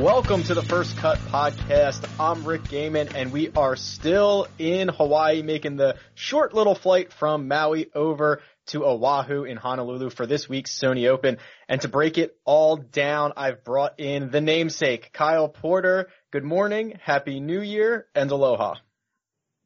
Welcome to the First Cut Podcast. I'm Rick Gehman and we are still in Hawaii making the short little flight from Maui over to Oahu in Honolulu for this week's Sony Open. And to break it all down, I've brought in the namesake, Kyle Porter. Good morning, Happy New Year, and aloha.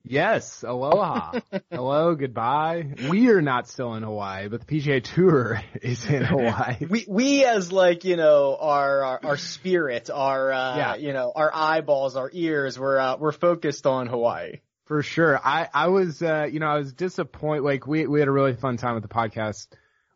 Yes, aloha. Hello, goodbye. We are not still in Hawaii, but the PGA Tour is in Hawaii. we we as like you know our our, our spirit, our uh, yeah. you know our eyeballs, our ears, we're uh, we're focused on Hawaii. For sure. I I was uh, you know I was disappointed. Like we we had a really fun time with the podcast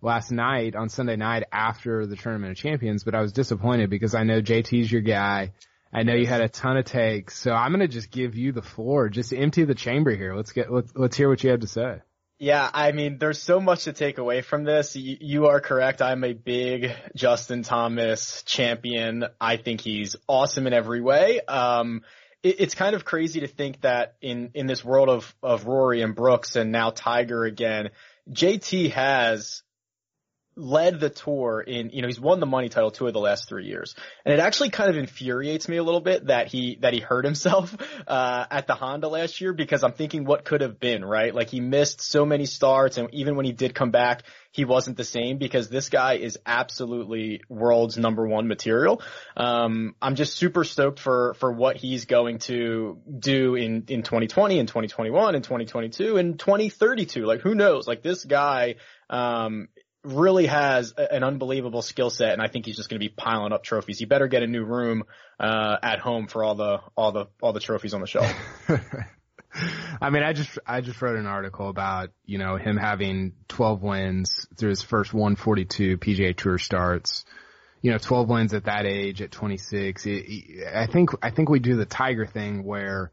last night on Sunday night after the Tournament of Champions, but I was disappointed because I know JT's your guy. I know you had a ton of takes, so I'm gonna just give you the floor. Just empty the chamber here. Let's get let's, let's hear what you have to say. Yeah, I mean, there's so much to take away from this. You, you, are correct. I'm a big Justin Thomas champion. I think he's awesome in every way. Um, it, it's kind of crazy to think that in in this world of of Rory and Brooks and now Tiger again, JT has led the tour in, you know, he's won the money title two of the last three years. And it actually kind of infuriates me a little bit that he, that he hurt himself, uh, at the Honda last year because I'm thinking what could have been, right? Like he missed so many starts and even when he did come back, he wasn't the same because this guy is absolutely world's number one material. Um, I'm just super stoked for, for what he's going to do in, in 2020 and 2021 and 2022 and 2032. Like who knows? Like this guy, um, really has an unbelievable skill set, and I think he's just going to be piling up trophies. He better get a new room uh, at home for all the all the all the trophies on the shelf. I mean, I just I just wrote an article about you know him having 12 wins through his first 142 PGA Tour starts. You know, 12 wins at that age at 26. It, I think I think we do the Tiger thing where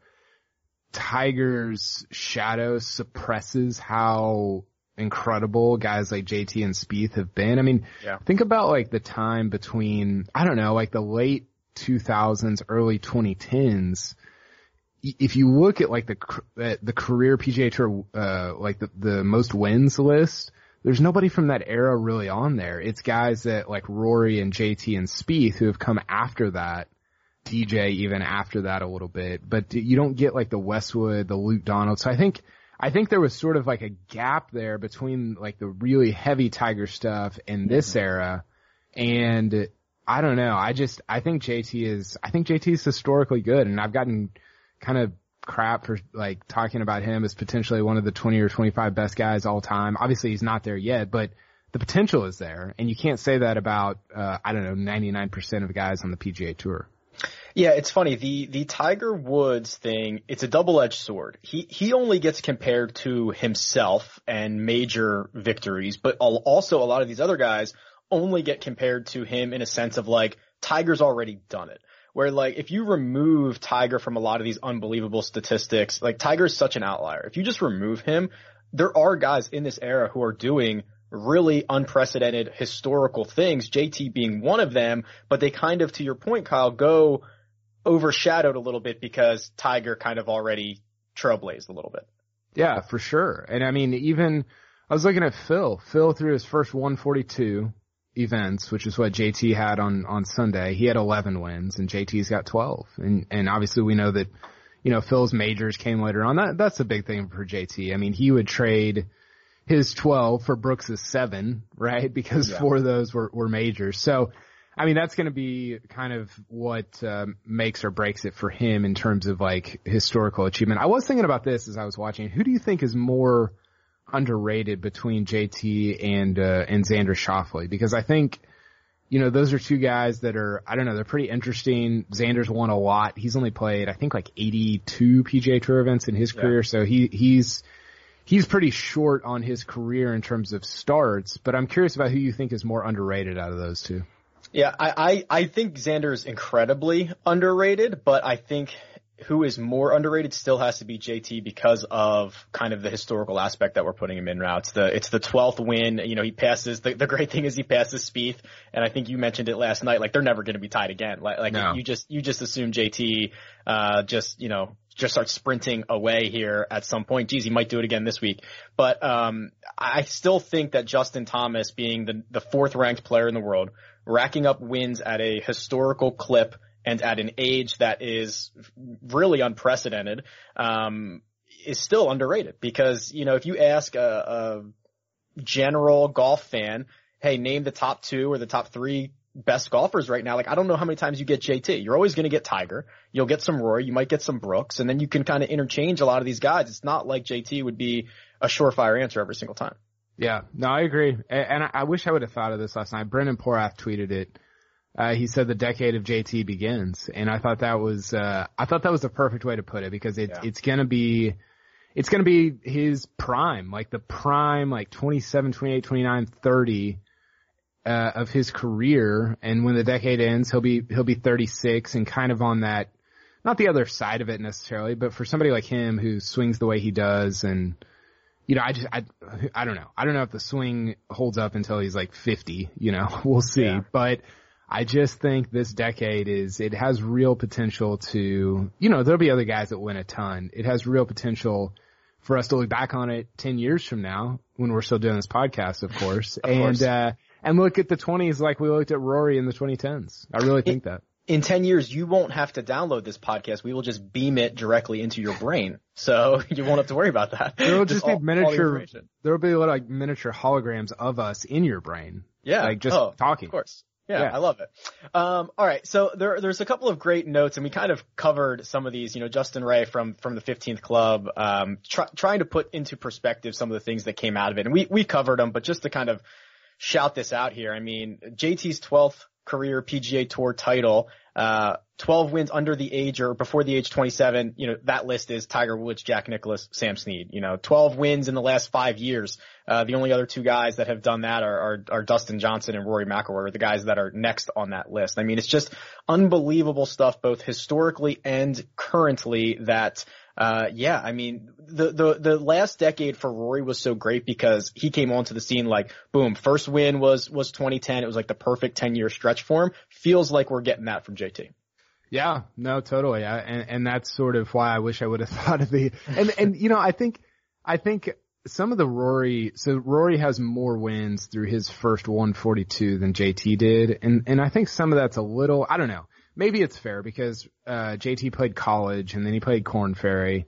Tiger's shadow suppresses how incredible guys like JT and Spieth have been. I mean, yeah. think about like the time between, I don't know, like the late 2000s, early 2010s. If you look at like the, at the career PGA Tour, uh, like the, the most wins list, there's nobody from that era really on there. It's guys that like Rory and JT and Spieth who have come after that. DJ even after that a little bit, but you don't get like the Westwood, the Luke Donald. So I think, I think there was sort of like a gap there between like the really heavy Tiger stuff and this mm-hmm. era. And I don't know. I just, I think JT is, I think JT is historically good and I've gotten kind of crap for like talking about him as potentially one of the 20 or 25 best guys all time. Obviously he's not there yet, but the potential is there and you can't say that about, uh, I don't know, 99% of guys on the PGA tour. Yeah, it's funny. The the Tiger Woods thing, it's a double-edged sword. He he only gets compared to himself and major victories, but also a lot of these other guys only get compared to him in a sense of like Tiger's already done it. Where like if you remove Tiger from a lot of these unbelievable statistics, like Tiger's such an outlier. If you just remove him, there are guys in this era who are doing really unprecedented historical things, JT being one of them, but they kind of, to your point, Kyle, go overshadowed a little bit because Tiger kind of already trailblazed a little bit. Yeah, for sure. And I mean, even I was looking at Phil. Phil threw his first 142 events, which is what JT had on on Sunday. He had 11 wins, and JT's got 12. And and obviously we know that you know Phil's majors came later on. That that's a big thing for JT. I mean, he would trade his 12 for Brooks's seven, right? Because yeah. four of those were were majors. So I mean, that's going to be kind of what uh, makes or breaks it for him in terms of like historical achievement. I was thinking about this as I was watching. Who do you think is more underrated between JT and uh, and Xander Schauffele because I think you know those are two guys that are I don't know they're pretty interesting. Xander's won a lot. He's only played I think like 82 PGA Tour events in his yeah. career, so he he's he's pretty short on his career in terms of starts. But I'm curious about who you think is more underrated out of those two. Yeah, I, I, I think Xander is incredibly underrated, but I think who is more underrated still has to be JT because of kind of the historical aspect that we're putting him in now. It's the it's the twelfth win. You know, he passes. The, the great thing is he passes Spieth, and I think you mentioned it last night. Like they're never going to be tied again. Like, like no. you just you just assume JT uh, just you know just starts sprinting away here at some point. Geez, he might do it again this week. But um, I still think that Justin Thomas, being the the fourth ranked player in the world, racking up wins at a historical clip and at an age that is really unprecedented, um, is still underrated because, you know, if you ask a, a general golf fan, hey, name the top two or the top three best golfers right now. Like, I don't know how many times you get JT. You're always going to get Tiger. You'll get some Rory. You might get some Brooks and then you can kind of interchange a lot of these guys. It's not like JT would be a surefire answer every single time. Yeah, no, I agree. And I wish I would have thought of this last night. Brendan Porath tweeted it uh, he said the decade of JT begins, and I thought that was uh, I thought that was the perfect way to put it because it, yeah. it's gonna be it's gonna be his prime, like the prime, like 27, 28, 29, 30 uh, of his career, and when the decade ends, he'll be he'll be 36 and kind of on that, not the other side of it necessarily, but for somebody like him who swings the way he does and you know, I just, I, I don't know. I don't know if the swing holds up until he's like 50, you know, we'll see. Yeah. But I just think this decade is, it has real potential to, you know, there'll be other guys that win a ton. It has real potential for us to look back on it 10 years from now when we're still doing this podcast, of course. of and, course. uh, and look at the 20s like we looked at Rory in the 2010s. I really think that. In 10 years, you won't have to download this podcast. We will just beam it directly into your brain. So you won't have to worry about that. There will just, just be all, miniature, there will be a lot of like miniature holograms of us in your brain. Yeah. Like just oh, talking. Of course. Yeah, yeah, I love it. Um, all right, so there, there's a couple of great notes, and we kind of covered some of these. You know, Justin Ray from from the 15th Club, um, try, trying to put into perspective some of the things that came out of it, and we we covered them, but just to kind of shout this out here, I mean, JT's 12th career PGA Tour title. Uh, 12 wins under the age or before the age 27. You know, that list is Tiger Woods, Jack Nicklaus, Sam Snead. You know, 12 wins in the last five years. Uh, the only other two guys that have done that are, are, are Dustin Johnson and Rory McIlroy, the guys that are next on that list. I mean, it's just unbelievable stuff, both historically and currently that, uh, yeah, I mean, the, the, the last decade for Rory was so great because he came onto the scene like, boom, first win was, was 2010. It was like the perfect 10 year stretch for him. Feels like we're getting that from JT. Yeah, no, totally. I, and, and that's sort of why I wish I would have thought of the, and, and, you know, I think, I think some of the Rory, so Rory has more wins through his first 142 than JT did. And, and I think some of that's a little, I don't know maybe it's fair because uh, JT played college and then he played Corn Ferry,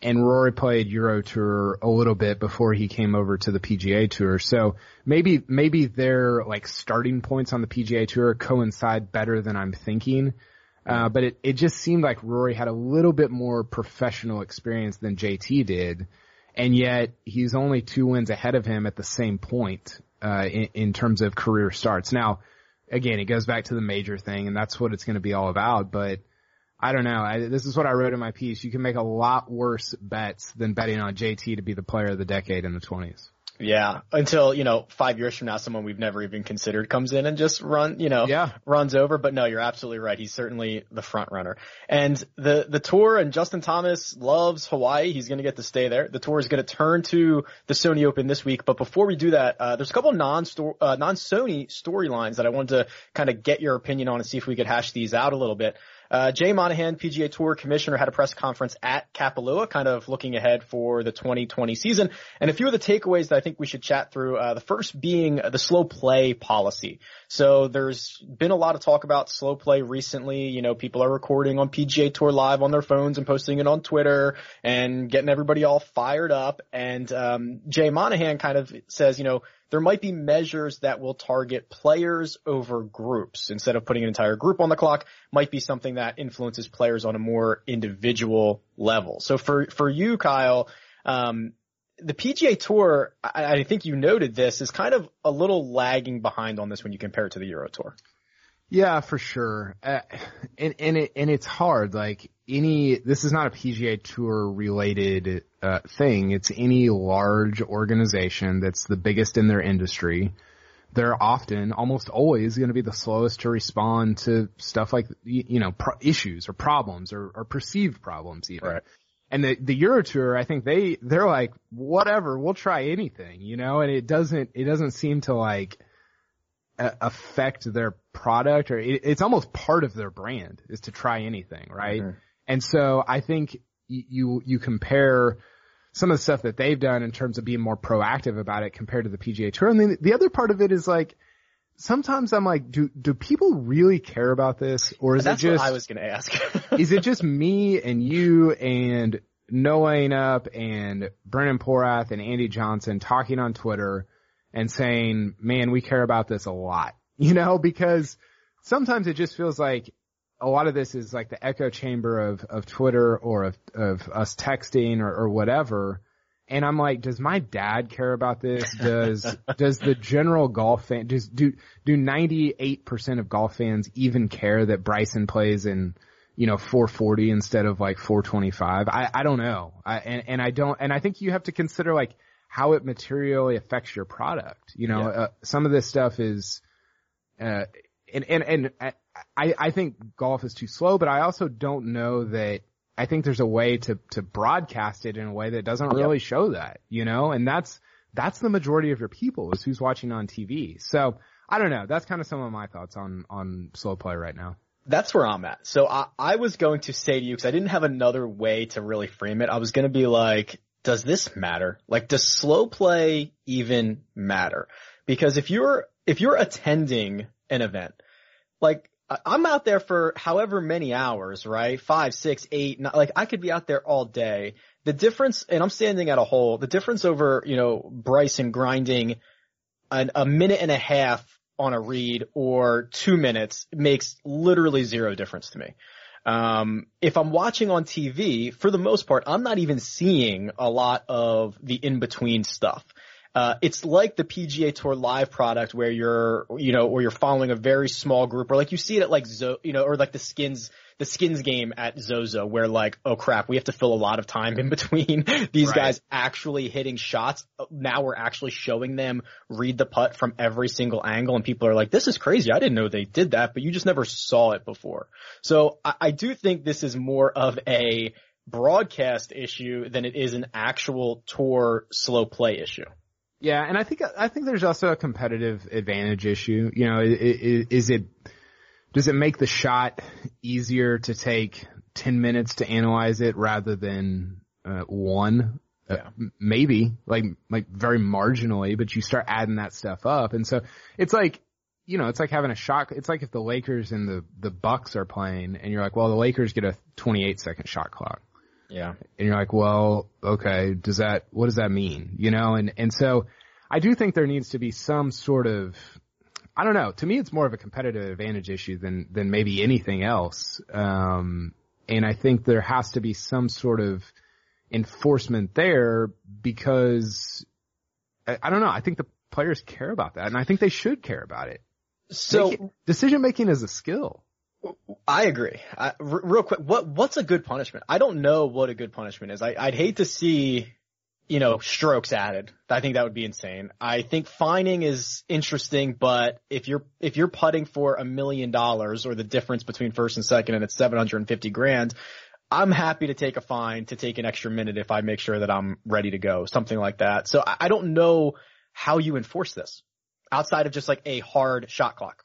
and Rory played Euro Tour a little bit before he came over to the PGA Tour. So maybe maybe their like starting points on the PGA Tour coincide better than I'm thinking. Uh, but it, it just seemed like Rory had a little bit more professional experience than JT did. And yet he's only two wins ahead of him at the same point, uh, in, in terms of career starts. Now, again, it goes back to the major thing, and that's what it's going to be all about. But I don't know. I, this is what I wrote in my piece. You can make a lot worse bets than betting on JT to be the player of the decade in the 20s. Yeah, until you know five years from now, someone we've never even considered comes in and just run, you know, yeah. runs over. But no, you're absolutely right. He's certainly the front runner. And the the tour and Justin Thomas loves Hawaii. He's going to get to stay there. The tour is going to turn to the Sony Open this week. But before we do that, uh, there's a couple non uh, non Sony storylines that I wanted to kind of get your opinion on and see if we could hash these out a little bit. Uh, Jay Monahan, PGA Tour Commissioner, had a press conference at Kapalua, kind of looking ahead for the 2020 season. And a few of the takeaways that I think we should chat through. Uh, the first being the slow play policy. So there's been a lot of talk about slow play recently. You know, people are recording on PGA Tour Live on their phones and posting it on Twitter and getting everybody all fired up. And um, Jay Monahan kind of says, you know, there might be measures that will target players over groups instead of putting an entire group on the clock might be something that influences players on a more individual level. So for, for you, Kyle, um, the PGA Tour, I, I think you noted this, is kind of a little lagging behind on this when you compare it to the Euro Tour. Yeah, for sure. Uh, and, and it, and it's hard. Like any, this is not a PGA Tour related, uh, thing. It's any large organization that's the biggest in their industry. They're often, almost always going to be the slowest to respond to stuff like, you know, pro- issues or problems or, or perceived problems even. Right. And the, the Euro Tour, I think they, they're like, whatever, we'll try anything, you know, and it doesn't, it doesn't seem to like, affect their product or it, it's almost part of their brand is to try anything, right? Mhm. And so I think y- you, you compare some of the stuff that they've done in terms of being more proactive about it compared to the PGA Tour. And then the other part of it is like, sometimes I'm like, do, do people really care about this or is That's it just, I was going to ask. is it just me and you and Noah up and Brendan Porath and Andy Johnson talking on Twitter and saying, man, we care about this a lot, you know, because sometimes it just feels like a lot of this is like the echo chamber of, of Twitter or of, of us texting or, or whatever. And I'm like, does my dad care about this? Does, does the general golf fan, does, do, do 98% of golf fans even care that Bryson plays in, you know, 440 instead of like 425? I, I don't know. I, and, and I don't, and I think you have to consider like how it materially affects your product. You know, Yeah. uh, some of this stuff is, uh, and, and, and I, I think golf is too slow, but I also don't know that I think there's a way to, to broadcast it in a way that doesn't really show that, you know, and that's, that's the majority of your people is who's watching on TV. So I don't know. That's kind of some of my thoughts on, on slow play right now. That's where I'm at. So I, I was going to say to you, cause I didn't have another way to really frame it. I was going to be like, does this matter? Like, does slow play even matter? Because if you're, if you're attending an event, like, I'm out there for however many hours, right? Five, six, eight, nine, like I could be out there all day. The difference, and I'm standing at a hole, the difference over, you know, Bryson grinding an, a minute and a half on a read or two minutes makes literally zero difference to me. Um, if I'm watching on TV, for the most part, I'm not even seeing a lot of the in-between stuff. Uh, it's like the PGA Tour live product where you're, you know, or you're following a very small group or like you see it at like Zo, you know, or like the skins, the skins game at Zozo where like, oh crap, we have to fill a lot of time in between these Right. guys actually hitting shots. Now we're actually showing them read the putt from every single angle and people are like, this is crazy. I didn't know they did that, but you just never saw it before. So I, I do think this is more of a broadcast issue than it is an actual tour slow play issue. Yeah, and I think I think there's also a competitive advantage issue. You know, i- i- is it does it make the shot easier to take ten minutes to analyze it rather than uh, one? Uh, Yeah. m- maybe like like very marginally, but you start adding that stuff up, and so it's like you know, it's like having a shot. It's like if the Lakers and the the Bucks are playing, and you're like, well, the Lakers get a 28 second shot clock Yeah. and you're like, well, okay, does that, what does that mean? You know, and, and so I do think there needs to be some sort of, I don't know, to me it's more of a competitive advantage issue than, than maybe anything else. Um, and I think there has to be some sort of enforcement there because I, I don't know, I think the players care about that and I think they should care about it. So decision making is a skill. I agree. I, r- real quick, what what's a good punishment? I don't know what a good punishment is. I, I'd hate to see, you know, strokes added. I think that would be insane. I think fining is interesting, but if you're if you're putting for a million dollars or the difference between first and second, and it's seven hundred and fifty grand, I'm happy to take a fine to take an extra minute if I make sure that I'm ready to go, something like that. So I, I don't know how you enforce this outside of just like a hard shot clock.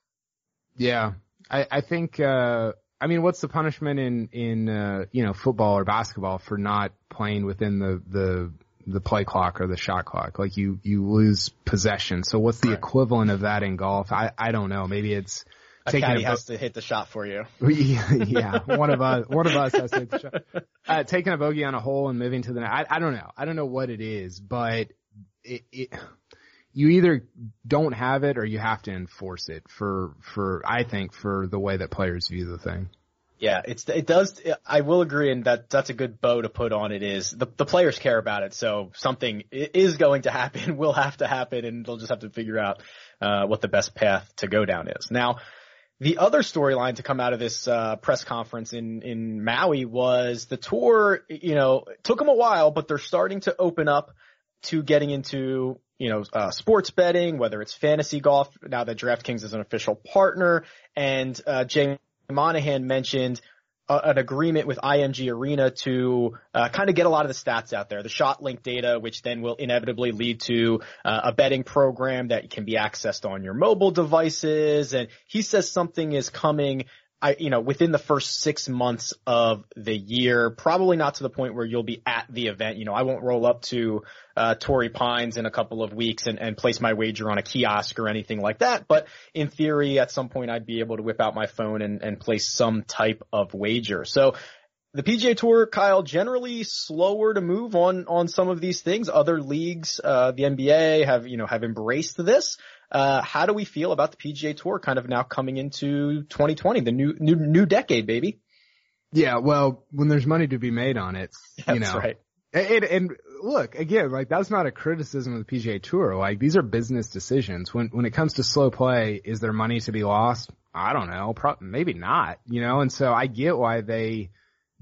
Yeah, I, I think. Uh, I mean, what's the punishment in in uh, you know football or basketball for not playing within the the the play clock or the shot clock? Like you you lose possession. So what's the Right. equivalent of that in golf? I I don't know. Maybe it's A taking caddy a, has to hit the shot for you. yeah, yeah, one of us, one of us has to hit the shot. Uh, taking a bogey on a hole and moving to the. I, I don't know. I don't know what it is, but it, it, you either don't have it or you have to enforce it for, for, I think for the way that players view the thing. Yeah, it's it does. I will agree, and that that's a good bow to put on it. Is the the players care about it, so something is going to happen, will have to happen, and they'll just have to figure out uh, what the best path to go down is. Now, the other storyline to come out of this uh, press conference in in Maui was the tour. You know, took them a while, but they're starting to open up to getting into you know, uh, sports betting, whether it's fantasy golf, now that DraftKings is an official partner, and uh, Jay Monahan mentioned uh, an agreement with IMG Arena to uh, kind of get a lot of the stats out there, the shot link data, which then will inevitably lead to uh, a betting program that can be accessed on your mobile devices. And he says something is coming I, you know, within the first six months of the year, probably not to the point where you'll be at the event. You know, I won't roll up to, uh, Torrey Pines in a couple of weeks and, and place my wager on a kiosk or anything like that. But in theory, at some point I'd be able to whip out my phone and, and place some type of wager. So the PGA Tour, Kyle, generally slower to move on on some of these things. Other leagues, uh, the NBA have you know have embraced this. Uh, how do we feel about the PGA Tour kind of now coming into 2020, the new new new decade, baby? Yeah, well, when there's money to be made on it, That's you know, right. And, and look, again, like that's not a criticism of the PGA Tour. Like these are business decisions. When when it comes to slow play, is there money to be lost? I don't know. Pro- maybe not. You know, and so I get why they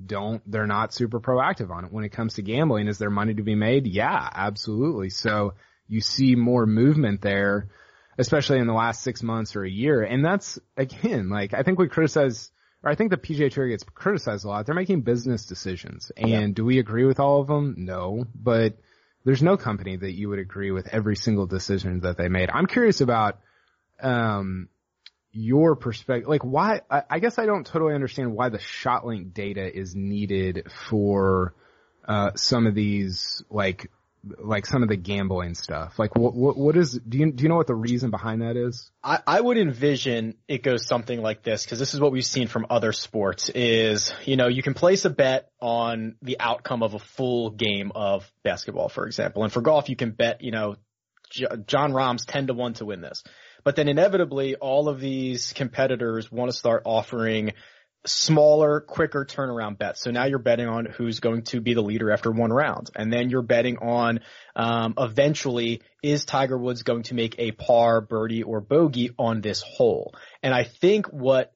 don't. They're not super proactive on it. When it comes to gambling, is there money to be made? Yeah, absolutely. So you see more movement there especially in the last six months or a year. And that's again, like I think we criticize, or I think the PGA Tour gets criticized a lot. They're making business decisions, and yeah. do we agree with all of them? No, but there's no company that you would agree with every single decision that they made. I'm curious about, um, your perspective, like why, I, I guess I don't totally understand why the shot link data is needed for, uh, some of these like like some of the gambling stuff. Like what, what, what is, do you, do you know what the reason behind that is? I, I would envision it goes something like this because this is what we've seen from other sports is, you know, you can place a bet on the outcome of a full game of basketball, for example. And for golf, you can bet, you know, J- Jon Rahm's 10 to 1 to win this. But then inevitably all of these competitors want to start offering smaller, quicker turnaround bets. So now you're betting on who's going to be the leader after one round. And then you're betting on, um, eventually, is Tiger Woods going to make a par, birdie, or bogey on this hole? And I think what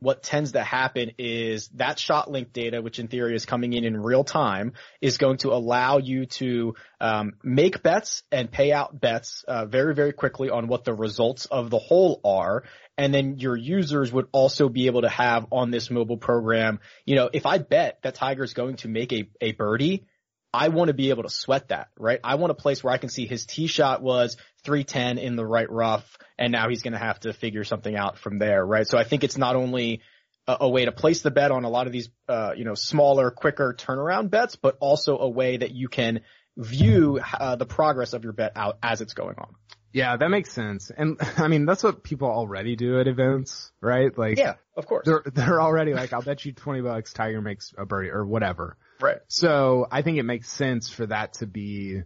what tends to happen is that shot link data, which in theory is coming in in real time, is going to allow you to um, make bets and pay out bets uh, very, very quickly on what the results of the hole are. And then your users would also be able to have on this mobile program, you know, if I bet that Tiger is going to make a, a birdie, I want to be able to sweat that, right? I want a place where I can see his tee shot was 310 in the right rough and now he's going to have to figure something out from there, right? So I think it's not only a, a way to place the bet on a lot of these, uh, you know, smaller, quicker turnaround bets, but also a way that you can view uh, the progress of your bet out as it's going on. Yeah, that makes sense. And I mean, that's what people already do at events, right? Like, yeah, of course. They're, they're already like, I'll bet you 20 bucks Tiger makes a birdie or whatever. Right. So I think it makes sense for that to be,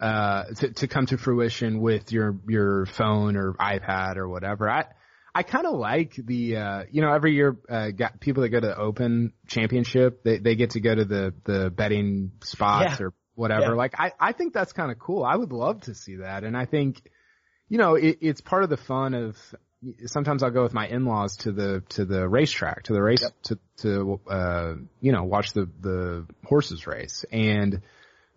uh, to, to come to fruition with your, your phone or iPad or whatever. I, I kind of like the, uh, you know, every year, uh, got people that go to the Open Championship, they, they get to go to the, the betting spots yeah. or whatever. Yeah. Like, I, I think that's kind of cool. I would love to see that. And I think, you know, it, it's part of the fun of, sometimes I'll go with my in-laws to the to the racetrack to the race yep. to to uh you know watch the the horses race and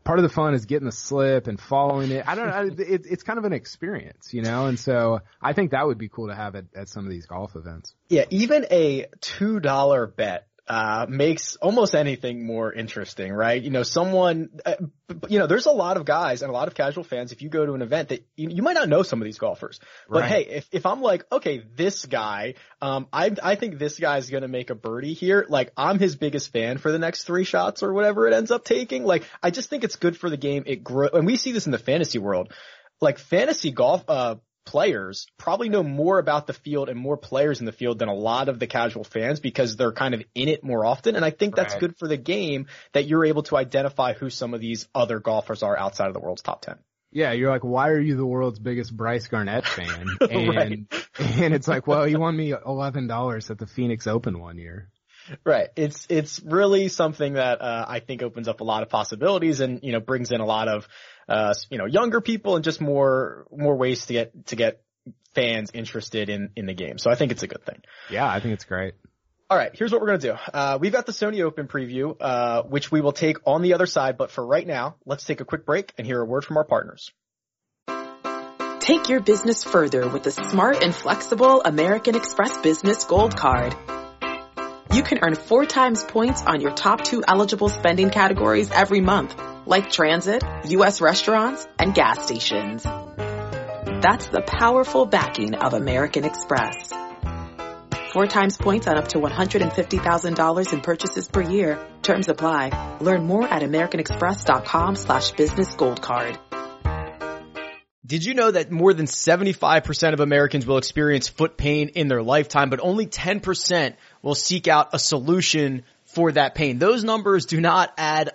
part of the fun is getting the slip and following it. I don't know. It, it's kind of an experience, you know, and so I think that would be cool to have at, at some of these golf events. Yeah, even a two dollar bet uh, makes almost anything more interesting, right? You know, someone, uh, you know, there's a lot of guys and a lot of casual fans. If you go to an event that you, you might not know some of these golfers, but right. hey, if, if I'm like, okay, this guy, um, I, I think this guy's going to make a birdie here. Like I'm his biggest fan for the next three shots or whatever it ends up taking. Like I just think it's good for the game. It grow, and we see this in the fantasy world. Like fantasy golf, uh, players probably know more about the field and more players in the field than a lot of the casual fans because they're kind of in it more often. And I think that's right. good for the game that you're able to identify who some of these other golfers are outside of the world's top 10. Yeah, you're like, why are you the world's biggest Brice Garnett fan? And, right. and it's like, well, he won me $11 at the Phoenix Open one year. Right. It's it's really something that uh, I think opens up a lot of possibilities and you know brings in a lot of uh, you know younger people and just more more ways to get to get fans interested in in the game. So I think it's a good thing. Yeah, I think it's great. All right, here's what we're gonna do. Uh, we've got the Sony Open preview, uh, which we will take on the other side. But for right now, let's take a quick break and hear a word from our partners. Take your business further with the smart and flexible American Express Business Gold Card. You can earn four times points on your top two eligible spending categories every month, like transit, U.S. restaurants, and gas stations. That's the powerful backing of American Express. Four times points on up to $150,000 in purchases per year. Terms apply. Learn more at americanexpress.com slash business gold card. Did you know that more than 75% of Americans will experience foot pain in their lifetime, but only 10% will seek out a solution for that pain. Those numbers do not add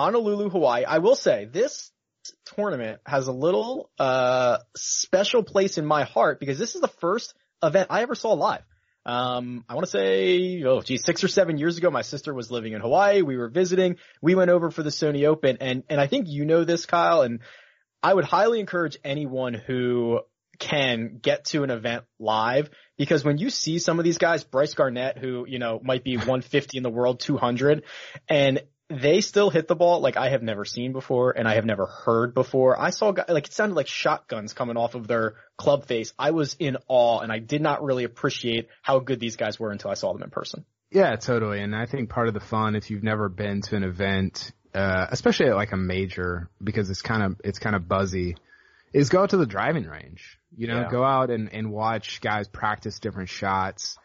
Honolulu, Hawaii. I will say this tournament has a little uh special place in my heart because this is the first event I ever saw live. Um, I want to say, oh geez, six or seven years ago, my sister was living in Hawaii. We were visiting. We went over for the Sony Open and, and I think you know this, Kyle, and I would highly encourage anyone who can get to an event live because when you see some of these guys, Brice Garnett, who, you know, might be 150 in the world, 200, and they still hit the ball like I have never seen before and I have never heard before. I saw like it sounded like shotguns coming off of their club face. I was in awe and I did not really appreciate how good these guys were until I saw them in person. Yeah, totally. And I think part of the fun, if you've never been to an event, uh, especially at like a major, because it's kind of, it's kind of buzzy, is go out to the driving range. You know, yeah. go out and, and watch guys practice different shots,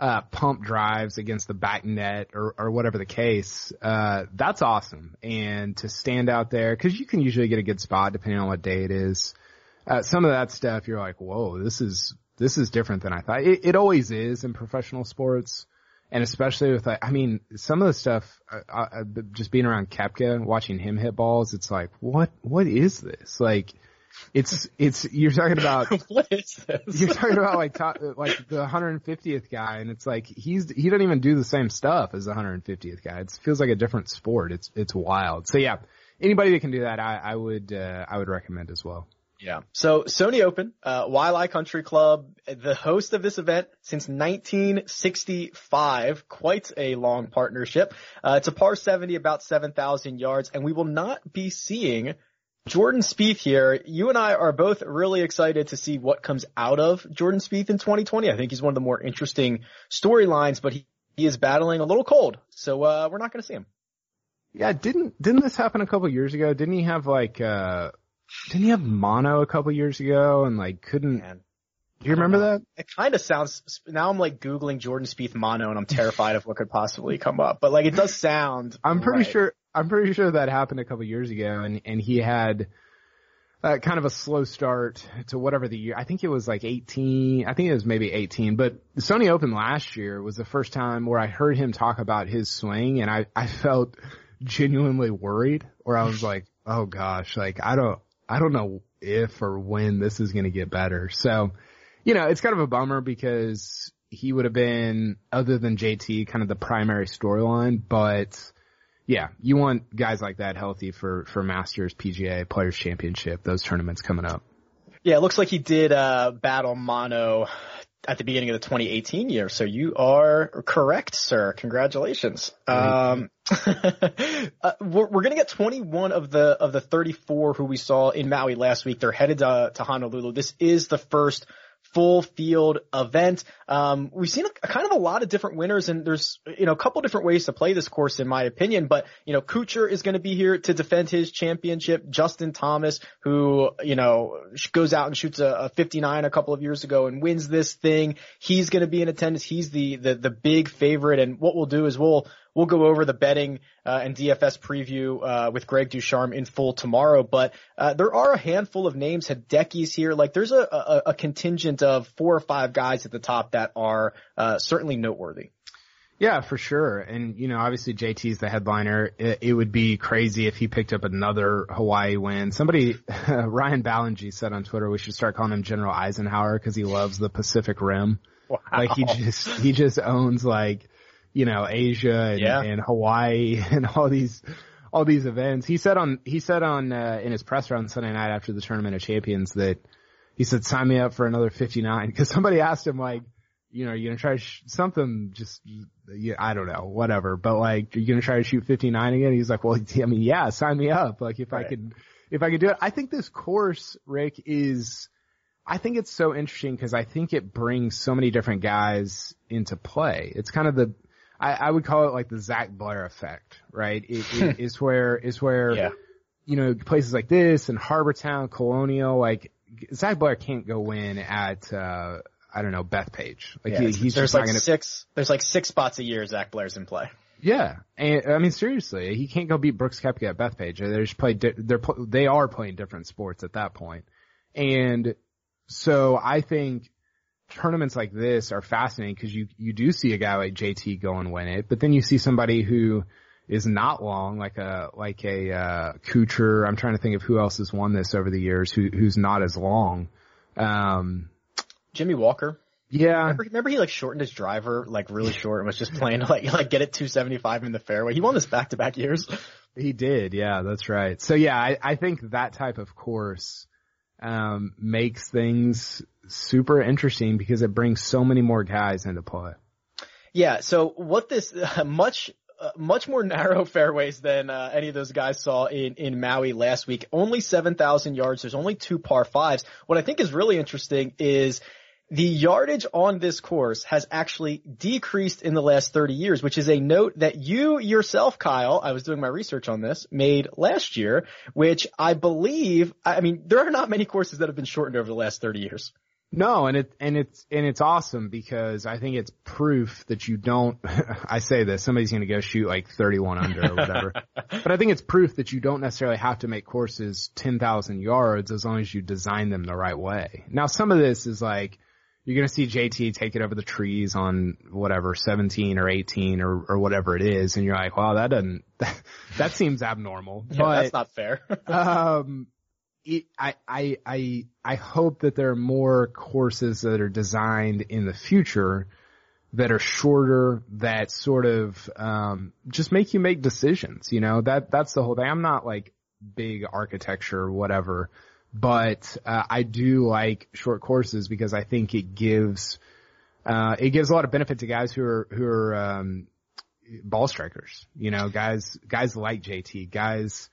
uh, pump drives against the back net or, or whatever the case. Uh, that's awesome. And to stand out there, cause you can usually get a good spot depending on what day it is. Uh, some of that stuff you're like, whoa, this is, this is different than I thought. It, it always is in professional sports. And especially with, like, I mean, some of the stuff, uh, uh, just being around Koepka, watching him hit balls, it's like, what, what is this? Like, it's it's you're talking about what is this? You're talking about like top, like the 150th guy, and it's like he's he doesn't even do the same stuff as the 150th guy. It feels like a different sport. It's it's wild. So yeah, anybody that can do that, I, I would uh, I would recommend as well. Yeah. So Sony Open, uh, Country Club, the host of this event since 1965. Quite a long partnership. Uh, it's a par 70, about 7,000 yards, and we will not be seeing Jordan Spieth here. You and I are both really excited to see what comes out of Jordan Spieth in 2020. I think he's one of the more interesting storylines, but he, he is battling a little cold, so uh, we're not going to see him. Yeah, didn't didn't this happen a couple years ago? Didn't he have like uh didn't he have mono a couple years ago and like couldn't Man. Do you remember that? It kind of sounds. Now I'm like googling Jordan Spieth mono, and I'm terrified of what could possibly come up. But like, it does sound. I'm pretty right. sure. I'm pretty sure that happened a couple years ago, and and he had uh, kind of a slow start to whatever the year. I think it was like 18. I think it was maybe 18. But Sony Open last year was the first time where I heard him talk about his swing, and I I felt genuinely worried, or I was like, oh gosh, like I don't I don't know if or when this is going to get better. So you know, it's kind of a bummer because he would have been, other than JT, kind of the primary storyline, but yeah, you want guys like that healthy for, for Masters, PGA, Players Championship, those tournaments coming up. Yeah, it looks like he did, uh, battle mono at the beginning of the 2018 year. So you are correct, sir. Congratulations. Um, uh, we're, we're going to get 21 of the, of the 34 who we saw in Maui last week. They're headed to, to Honolulu. This is the first full field event. Um, we've seen a, kind of a lot of different winners and there's, you know, a couple different ways to play this course in my opinion, but, you know, Kuchar is going to be here to defend his championship. Justin Thomas, who, you know, goes out and shoots a, a 59 a couple of years ago and wins this thing. He's going to be in attendance. He's the, the, the big favorite. And what we'll do is we'll, We'll go over the betting uh, and DFS preview uh, with Greg Ducharme in full tomorrow, but uh, there are a handful of names. Hideki's here. Like there's a, a, a, contingent of four or five guys at the top that are uh, certainly noteworthy. Yeah, for sure. And, you know, obviously JT's the headliner. It, it, would be crazy if he picked up another Hawaii win. Somebody, Ryan Ballengee said on Twitter, we should start calling him General Eisenhower because he loves the Pacific Rim. Wow. Like he just, he just owns like you know, Asia and, yeah. and Hawaii and all these, all these events. He said on, he said on, uh, in his presser on Sunday night after the Tournament of Champions that he said, sign me up for another 59. Cause somebody asked him like, you know, you're gonna try sh- something just, yeah, I don't know, whatever, but like, are you're gonna try to shoot 59 again? He's like, well, I mean, yeah, sign me up. Like if right. I could, if I could do it, I think this course, Rick, is, I think it's so interesting because I think it brings so many different guys into play. It's kind of the, I, I would call it like the Zac Blair effect, right? It, it is where is where yeah. you know places like this and Harbour Town, Colonial, like Zac Blair can't go in at uh I don't know Bethpage. Like yeah, he, he's there's like gonna... six there's like six spots a year Zac Blair's in play. Yeah, and I mean seriously, he can't go beat Brooks Koepka at Bethpage. They're just play they're they are playing different sports at that point, and so I think tournaments like this are fascinating because you, you do see a guy like JT go and win it, but then you see somebody who is not long, like a, like a, uh, Kuchar. I'm trying to think of who else has won this over the years who, who's not as long. Um, Jimmy Walker. Yeah. Remember, remember, he like shortened his driver like really short and was just playing to like like get it 275 in the fairway. He won this back to back years. He did. Yeah, that's right. So yeah, I, I think that type of course um, makes things super interesting because it brings so many more guys into play. Yeah. So what this much uh, much more narrow fairways than uh, any of those guys saw in in Maui last week. Only 7,000 yards. There's only two par fives. What I think is really interesting is the yardage on this course has actually decreased in the last 30 years, which is a note that you yourself, Kyle, I was doing my research on this, made last year, which I believe, I mean, there are not many courses that have been shortened over the last 30 years. No, and it and it's and it's awesome because I think it's proof that you don't. I say this, somebody's going to go shoot like 31 under or whatever, but I think it's proof that you don't necessarily have to make courses 10,000 yards as long as you design them the right way. Now, some of this is like you're going to see JT take it over the trees on whatever 17 or 18 or or whatever it is, and you're like, wow, that doesn't that, that seems abnormal. Yeah, but, that's not fair. um, it, I, I, I, I hope that there are more courses that are designed in the future that are shorter, that sort of, um, just make you make decisions, you know, that, that's the whole thing. I'm not like big architecture or whatever, but, uh, I do like short courses because I think it gives, uh, it gives a lot of benefit to guys who are, who are, um, ball strikers, you know, guys, guys like JT, guys,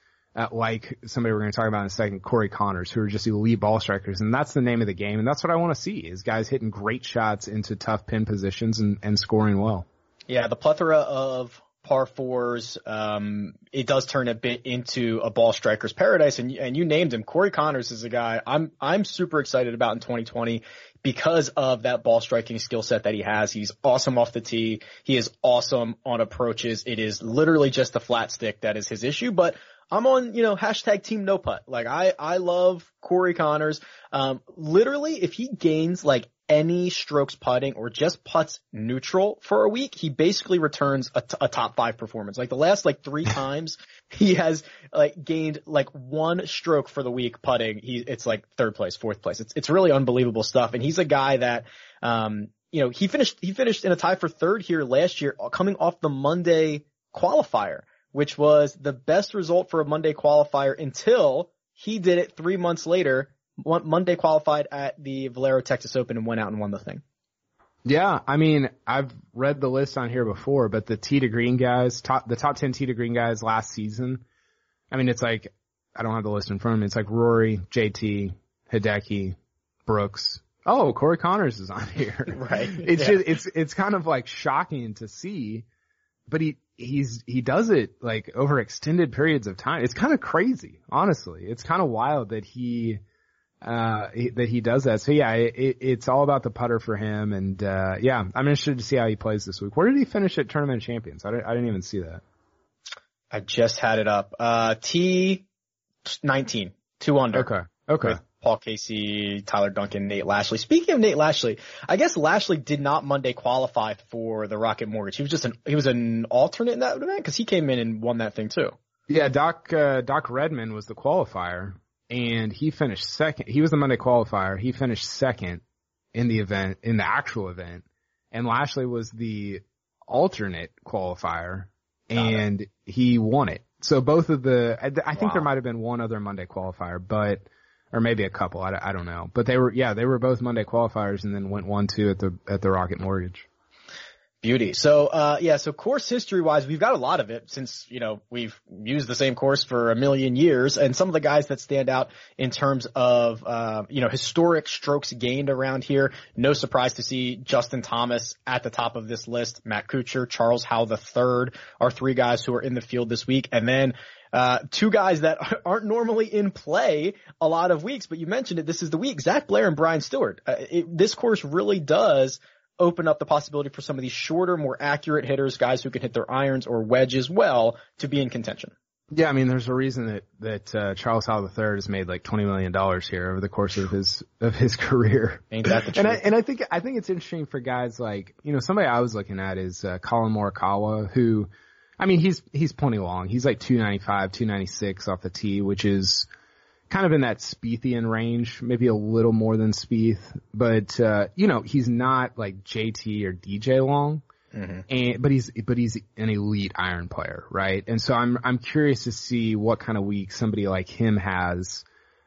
like somebody we're going to talk about in a second, Corey Conners, who are just elite ball strikers. And that's the name of the game. And that's what I want to see is guys hitting great shots into tough pin positions and, and scoring well. Yeah, the plethora of par fours, um, it does turn a bit into a ball striker's paradise. And, and you named him. Corey Conners is a guy I'm, I'm super excited about in 2020 because of that ball striking skill set that he has. He's awesome off the tee. He is awesome on approaches. It is literally just the flat stick that is his issue, but I'm on, you know, hashtag team no putt. Like I, I love Corey Conners. Um, literally if he gains like any strokes putting or just putts neutral for a week, he basically returns a, t- a top five performance. Like the last like three times he has like gained like one stroke for the week putting. He, it's like third place, fourth place. It's, it's really unbelievable stuff. And he's a guy that, um, you know, he finished, he finished in a tie for third here last year coming off the Monday qualifier which was the best result for a Monday qualifier until he did it three months later. Monday qualified at the Valero Texas Open and went out and won the thing. Yeah, I mean, I've read the list on here before, but the tee to green guys, top the top ten tee to green guys last season. I mean, it's like I don't have the list in front of me. It's like Rory, JT, Hideki, Brooks. Oh, Corey Conners is on here. Right. It's Yeah. just it's it's kind of like shocking to see, but he he's he does it like over extended periods of time. It's kind of crazy, honestly. It's kind of wild that he uh that he does that. So yeah, it, it's all about the putter for him, and uh yeah, I'm interested to see how he plays this week. Where did he finish at Tournament of Champions? I didn't, I didn't even see that. I just had it up. Uh, T nineteen, two under. Okay, okay. Paul Casey, Tyler Duncan, Nate Lashley. Speaking of Nate Lashley, I guess Lashley did not Monday qualify for the Rocket Mortgage. He was just an he was an alternate in that event because he came in and won that thing too. Yeah, Doc uh, Doc Redman was the qualifier, and he finished second. He was the Monday qualifier. He finished second in the event, in the actual event, and Lashley was the alternate qualifier, and he won it. So both of the, I, I think Wow. there might have been one other Monday qualifier, but or maybe a couple. I, I don't know, but they were yeah they were both Monday qualifiers, and then went one two at the at the Rocket Mortgage. Beauty. So, uh, yeah, so course history wise, we've got a lot of it since, you know, we've used the same course for a million years and some of the guys that stand out in terms of, uh, you know, historic strokes gained around here. No surprise to see Justin Thomas at the top of this list, Matt Kuchar, Charles Howell III are three guys who are in the field this week. And then, uh, two guys that aren't normally in play a lot of weeks, but you mentioned it. This is the week. Zac Blair and Brian Stuard. Uh, it, this course really does open up the possibility for some of these shorter, more accurate hitters, guys who can hit their irons or wedges as well, to be in contention. Yeah, I mean, there's a reason that that uh, Charles Howell III has made like twenty million dollars here over the course of his of his career. Ain't that the truth? And I and I think I think it's interesting for guys like you know somebody I was looking at is uh, Collin Morikawa, who, I mean, he's he's plenty long. He's like two ninety five, two ninety six off the tee, which is kind of in that Spiethian range, maybe a little more than Spieth, but uh, you know he's not like JT or DJ long and but he's but he's an elite iron player, right? And so I'm I'm curious to see what kind of week somebody like him has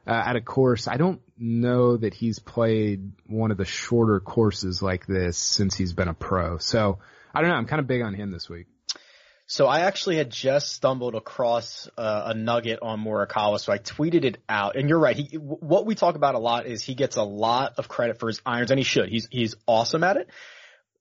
uh, at a course. I don't know that he's played one of the shorter courses like this since he's been a pro. So I don't know. I'm kind of big on him this week. So I actually had just stumbled across uh, a nugget on Morikawa, so I tweeted it out. And you're right. He, what we talk about a lot is he gets a lot of credit for his irons, and he should. He's he's awesome at it.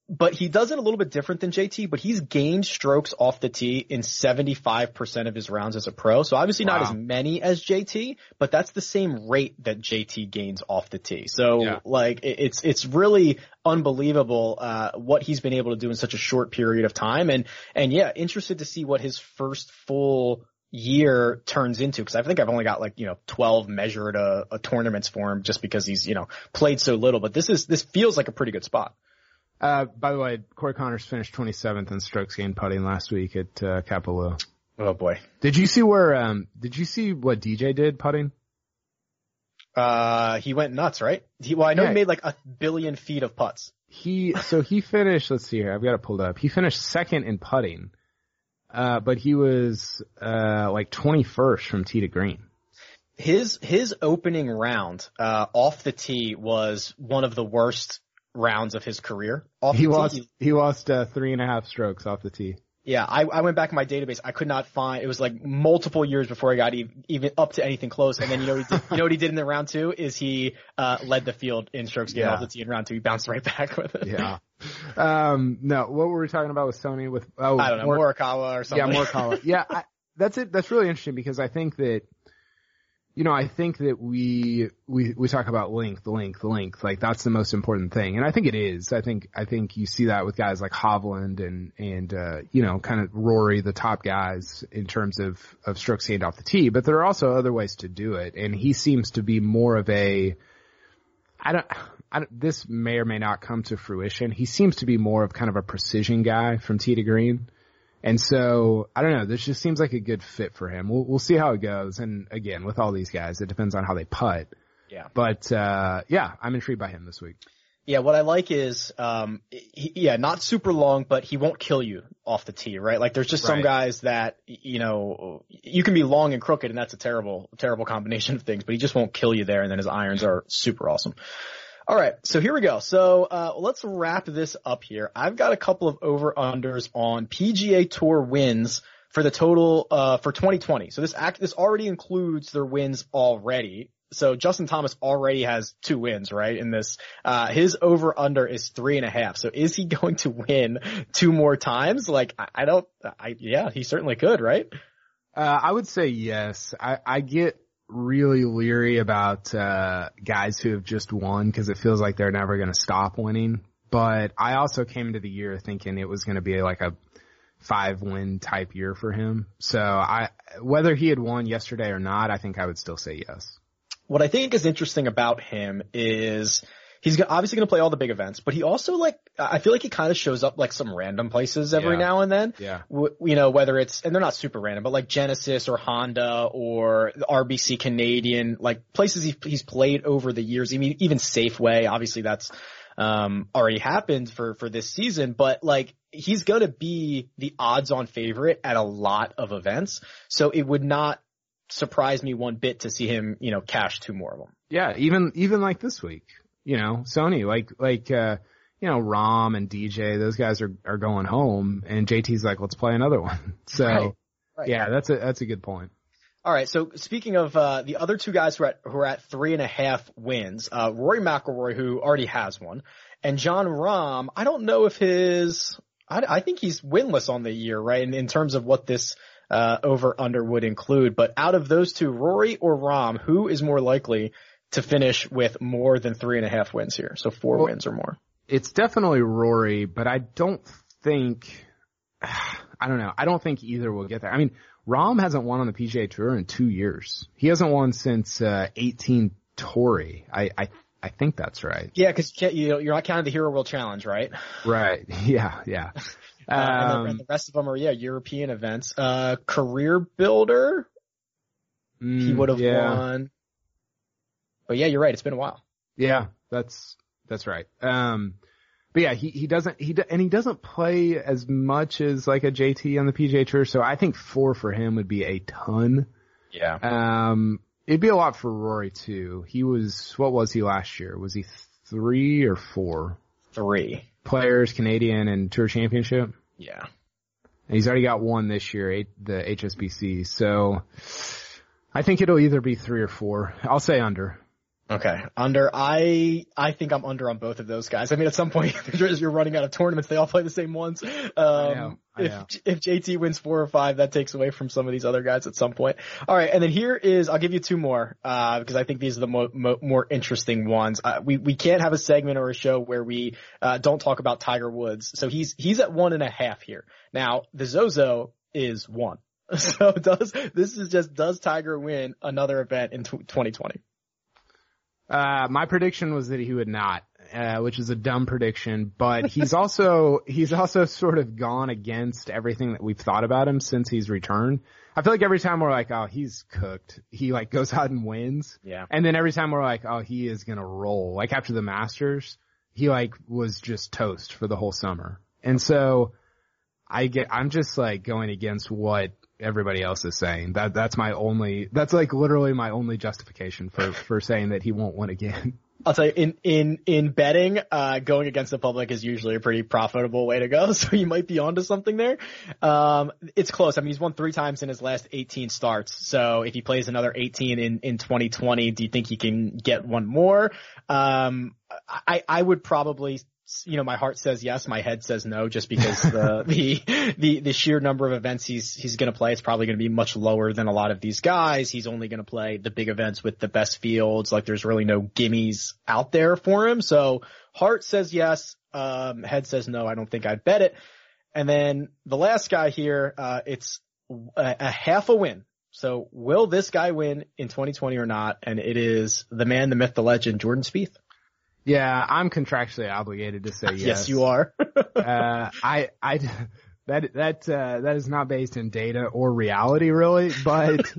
But he does it a little bit different than JT, but he's gained strokes off the tee in 75% of his rounds as a pro. So obviously not as many as JT, but that's the same rate that JT gains off the tee. So Yeah. like it's, it's really unbelievable, uh, what he's been able to do in such a short period of time. And, and yeah, interested to see what his first full year turns into because I think I've only got like, you know, 12 measured, uh, uh, tournaments for him just because he's, you know, played so little, but this is, this feels like a pretty good spot. Uh, by the way, Corey Conners finished 27th in strokes gained putting last week at uh, Kapalua. Oh boy. Did you see where? Um, did you see what DJ did putting? Uh, he went nuts, right? He, well, I know Yeah. he made like a billion feet of putts. He so he finished. Let's see here. I've got it pulled up. He finished second in putting, uh, but he was uh like 21st from tee to green. His, his opening round, uh, off the tee was one of the worst rounds of his career. Off He the tee, lost. He lost uh, three and a half strokes off the tee. Yeah, I, I went back in my database. I could not find. It was like multiple years before I got even, even up to anything close. And then you know what he did, you know what he did in the round two is he uh, led the field in strokes gained Yeah. off the tee in round two. He bounced right back with it. Yeah. um. No. What were we talking about with Sony? With oh, I don't know Mor- Morikawa or something. Yeah, Morikawa. yeah, I, that's it. That's really interesting because I think that, you know, I think that we we we talk about length, length, length. Like that's the most important thing, and I think it is. I think I think you see that with guys like Hovland and and uh, you know, kind of Rory, the top guys in terms of of strokes gained off the tee. But there are also other ways to do it, and he seems to be more of a I don't, I don't, this may or may not come to fruition. He seems to be more of kind of a precision guy from tee to green. And so, I don't know, this just seems like a good fit for him. We'll, we'll see how it goes. And again, with all these guys, it depends on how they putt. Yeah. But, uh, yeah, I'm intrigued by him this week. Yeah, what I like is, um, he, yeah, not super long, but he won't kill you off the tee, right? Like there's just some guys that, you know, you can be long and crooked and that's a terrible, terrible combination of things, but he just won't kill you there and then his irons are super awesome. All right, so here we go. So uh, let's wrap this up here. I've got a couple of over unders on PGA Tour wins for the total uh, for 2020. So this act this already includes their wins already. So Justin Thomas already has two wins, right? In this, uh, his over under is three and a half. So is he going to win two more times? Like I, I don't, I yeah, he certainly could, right? Uh, I would say yes. I, I get really leery about uh, guys who have just won because it feels like they're never going to stop winning. But I also came into the year thinking it was going to be like a five win type year for him. So I, whether he had won yesterday or not, I think I would still say yes. What I think is interesting about him is he's obviously going to play all the big events, but he also like, I feel like he kind of shows up like some random places every Yeah. now and then. Yeah. W- you know, whether it's, and they're not super random, but like Genesis or Honda or the RBC Canadian, like places he, he's played over the years. I mean, even Safeway, obviously that's, um, already happened for, for this season, but like he's going to be the odds on favorite at a lot of events. So it would not surprise me one bit to see him, you know, cash two more of them. Yeah. Even, even like this week, you know, Sony, like, like, uh, you know, Rahm and DJ, those guys are, are going home and JT's like, let's play another one. So Right. Right. yeah, that's a, that's a good point. All right. So speaking of uh, the other two guys who are at who are at three and a half wins, uh, Rory McIlroy, who already has one, and Jon Rahm. I don't know if his. I, I think he's winless on the year, right? In, in terms of what this uh, over under would include. But out of those two, Rory or Rahm, who is more likely to finish with more than three and a half wins here? So four Well- wins or more. It's definitely Rory, but I don't think, I don't know. I don't think either will get there. I mean, Rahm hasn't won on the PGA Tour in two years. He hasn't won since, uh, 18 Tory. I, I, I think that's right. Yeah, because you you're not counting the Hero World Challenge, right? Right. Yeah. Yeah. Uh, and, the, Um, and the rest of them are yeah European events. Uh, career builder. he mm, would have yeah. won. But yeah, you're right. It's been a while. Yeah, that's that's right. Um, but yeah, he he doesn't he and he doesn't play as much as like a JT on the PGA Tour. So I think four for him would be a ton. Yeah. Um, it'd be a lot for Rory too. He was what was he last year? Was he three or four Three. players Canadian and Tour Championship? Yeah. And he's already got one this year, the HSBC. So I think it'll either be three or four. I'll say under. Okay. Under. I I think I'm under on both of those guys. I mean, at some point, as you're running out of tournaments, they all play the same ones. Um, know, I if know. if JT wins four or five, that takes away from some of these other guys at some point. All right, and then here is I'll give you two more uh, because I think these are the mo- mo- more interesting ones. Uh, we we can't have a segment or a show where we uh, don't talk about Tiger Woods. So he's he's at one and a half here. Now the Zozo is one. So does this is just does Tiger win another event in tw 2020? Uh, my prediction was that he would not, uh, which is a dumb prediction, but he's also, he's also sort of gone against everything that we've thought about him since he's returned. I feel like every time we're like, oh, he's cooked. He like goes out and wins. Yeah. And then every time we're like, oh, he is gonna roll. Like after the Masters, he like was just toast for the whole summer. And so I get, I'm just like going against what everybody else is saying. That, that's my only, that's like literally my only justification for, for saying that he won't win again. I'll tell you, in, in, in betting, uh, going against the public is usually a pretty profitable way to go. So you might be onto something there. Um, it's close. I mean, he's won three times in his last 18 starts. So if he plays another 18 in, in 2020, do you think he can get one more? Um, I, I would probably, you know, my heart says yes, my head says no, just because the, the, the, the sheer number of events he's, he's going to play is probably going to be much lower than a lot of these guys. He's only going to play the big events with the best fields. Like there's really no gimmies out there for him. So heart says yes, um, head says no. I don't think I'd bet it. And then the last guy here, uh, it's a, a half a win. So will this guy win in 2020 or not? And it is the man, the myth, the legend, Jordan Spieth. Yeah, I'm contractually obligated to say yes. Yes, you are. uh, I, I, that, that, uh, that is not based in data or reality really, but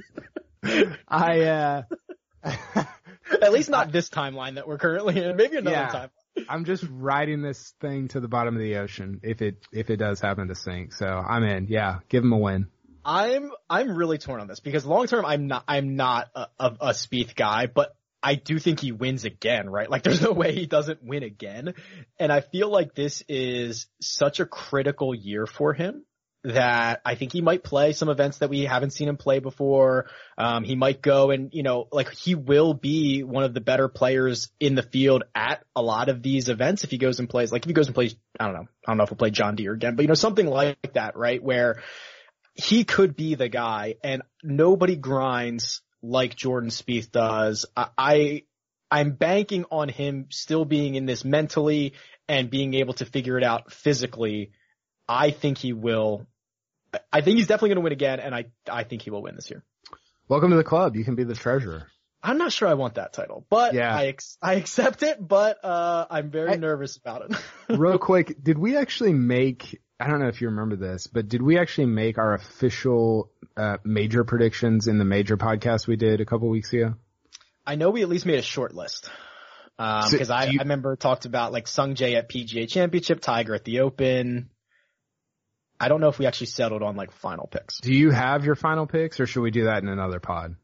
I, uh, At least not this timeline that we're currently in. Maybe another Yeah. time. I'm just riding this thing to the bottom of the ocean if it, if it does happen to sink. So I'm in. Yeah, give him a win. I'm I'm really torn on this because long term I'm not I'm not a, a, a Spieth guy, but I do think he wins again, right? Like there's no way he doesn't win again. And I feel like this is such a critical year for him that I think he might play some events that we haven't seen him play before. Um, he might go and, you know, like he will be one of the better players in the field at a lot of these events if he goes and plays, like if he goes and plays, I don't know, I don't know if he'll play John Deere again, but you know, something like that, right? Where he could be the guy and nobody grinds like Jordan Spieth does. I, I I'm banking on him still being in this mentally and being able to figure it out physically. I think he will. I think he's definitely going to win again, and I I think he will win this year. Welcome to the club. You can be the treasurer. I'm not sure I want that title, but Yeah. I ex- I accept it, but uh I'm very I- nervous about it. Real quick, did we actually make? I don't know if you remember this, but did we actually make our official uh, major predictions in the major podcast we did a couple weeks ago? I know we at least made a short list. Um, So, I, you- I remember talked about like Sungjae at PGA Championship, Tiger at the Open. I don't know if we actually settled on like final picks. Do you have your final picks, or should we do that in another pod?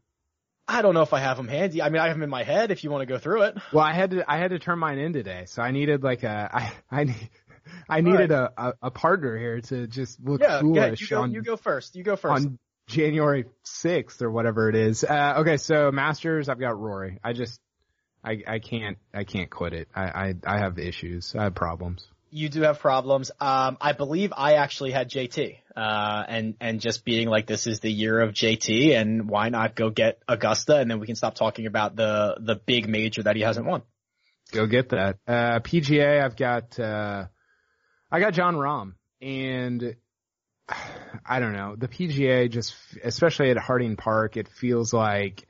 I don't know if I have them handy. I mean, I have them in my head if you want to go through it. Well, I had to I had to turn mine in today, so I needed like a I I need- I needed a, a a partner here to just look Yeah, foolish You go, on you go first. You go first. on January sixth or whatever it is. Uh, okay, so Masters, I've got Rory. I just I I can't I can't quit it. I I, I have issues. I have problems. you do have problems. Um, I believe I actually had JT, uh, and, and just being like, this is the year of JT and why not go get Augusta and then we can stop talking about the, the big major that he hasn't won. Go get that. Uh, PGA, I've got, uh, I got Jon Rahm and I don't know. The PGA just, especially at Harding Park, it feels like,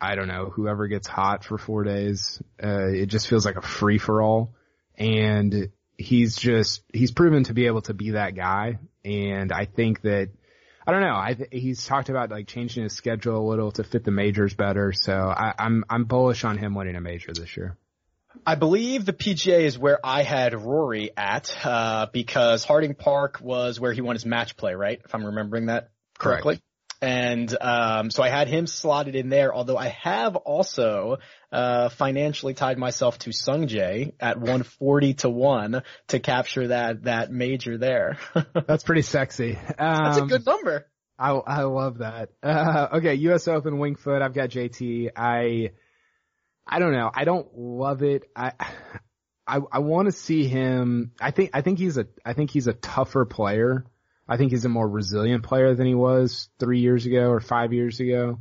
I don't know, whoever gets hot for four days, uh, it just feels like a free for all. And he's just, he's proven to be able to be that guy. And I think that, I don't know. I he's talked about like changing his schedule a little to fit the majors better. So I, I'm I'm bullish on him winning a major this year. I believe the PGA is where I had Rory at, uh, because Harding Park was where he won his match play, right? If I'm remembering that correctly. And, um, so I had him slotted in there, although I have also, uh, financially tied myself to Sungjae at 140 to 1 to capture that, that major there. That's pretty sexy. Um, That's a good number. I I love that. Uh, okay, U.S. Open Winged Foot. I've got JT. I I don't know. I don't love it. I I I want to see him. I think I think he's a I think he's a tougher player. I think he's a more resilient player than he was three years ago or five years ago.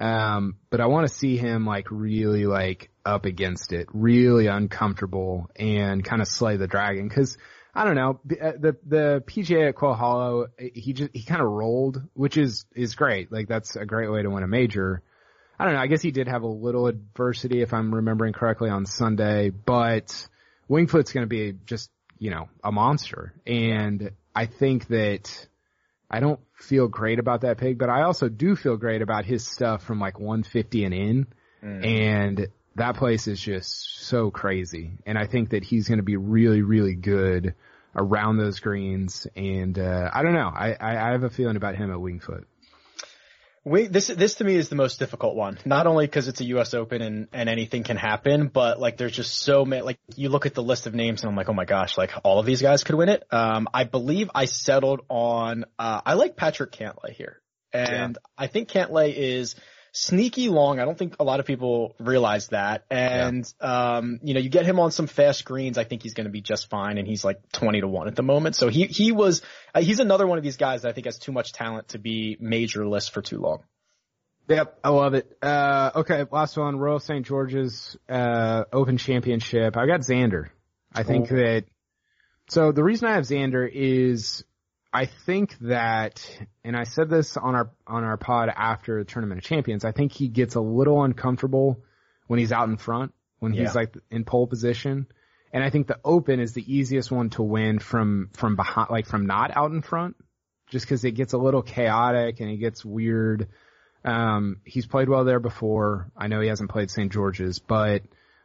Um, but I want to see him like really like up against it, really uncomfortable and kind of slay the dragon. Cause I don't know, the, uh, the, the PGA at Quail Hollow, he just, he kind of rolled, which is, is great. Like that's a great way to win a major. I don't know. I guess he did have a little adversity if I'm remembering correctly on Sunday, but Winged Foot's going to be just, you know, a monster. And I think that I don't feel great about that pig, but I also do feel great about his stuff from like 150 and in. And that place is just so crazy. And I think that he's going to be really, really good around those greens. And, uh, I don't know. I, I, I have a feeling about him at Wingfoot. Wait, this this to me is the most difficult one. Not only because it's a U.S. Open and and anything can happen, but like there's just so many. Like you look at the list of names and I'm like, oh my gosh, like all of these guys could win it. Um, I believe I settled on. Uh, I like Patrick Cantlay here, and I think Cantlay is sneaky long. I don't think a lot of people realize that. And um, you know, you get him on some fast greens, I think he's going to be just fine. And he's like twenty to one at the moment. So he he was uh, he's another one of these guys that I think has too much talent to be major list for too long. Yep, I love it. Uh, okay, last one, Royal St. George's, uh, Open Championship. I got Xander. I think that, so the reason I have Xander is I think that, and I said this on our, on our pod after the Tournament of Champions, I think he gets a little uncomfortable when he's out in front, when he's Yeah. like in pole position. And I think the Open is the easiest one to win from, from behind, like from not out in front, just cause it gets a little chaotic and it gets weird. Um, he's played well there before. I know he hasn't played St. George's, but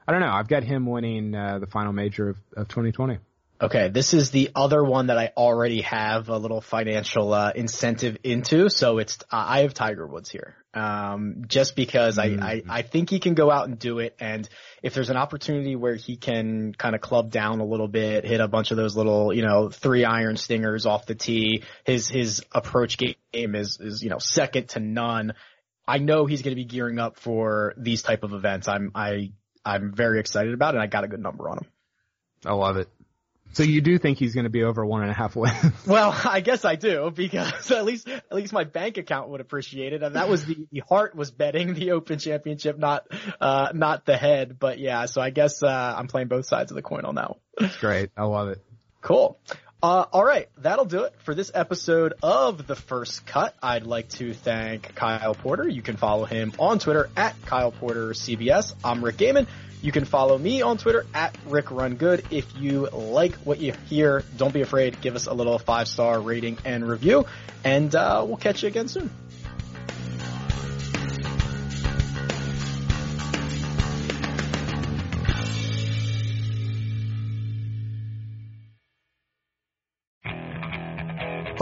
I don't know. I've got him winning, uh, the final major of, of 2020. Okay, this is the other one that I already have a little financial uh, incentive into. So it's uh, I have Tiger Woods here, Um, just because I, I, Mm. I think he can go out and do it. And if there's an opportunity where he can kind of club down a little bit, hit a bunch of those little, you know, three iron stingers off the tee, his, his approach game is, is, you know, second to none. I know he's going to be gearing up for these type of events. I'm, I, I'm very excited about it. And I got a good number on him. I love it. So you do think he's going to be over one and a half wins? Well, I guess I do because at least at least my bank account would appreciate it, and that was the, the heart was betting the Open Championship, not uh not the head. But yeah, so I guess uh I'm playing both sides of the coin on that one. Great. I love it. Cool. Uh, all right, that'll do it for this episode of the first cut. I'd like to thank Kyle Porter. You can follow him on Twitter at Kyle Porter CBS. I'm Rick Gehman. You can follow me on Twitter at Rick Run Good. If you like what you hear, don't be afraid. Give us a little five star rating and review, and uh, we'll catch you again soon.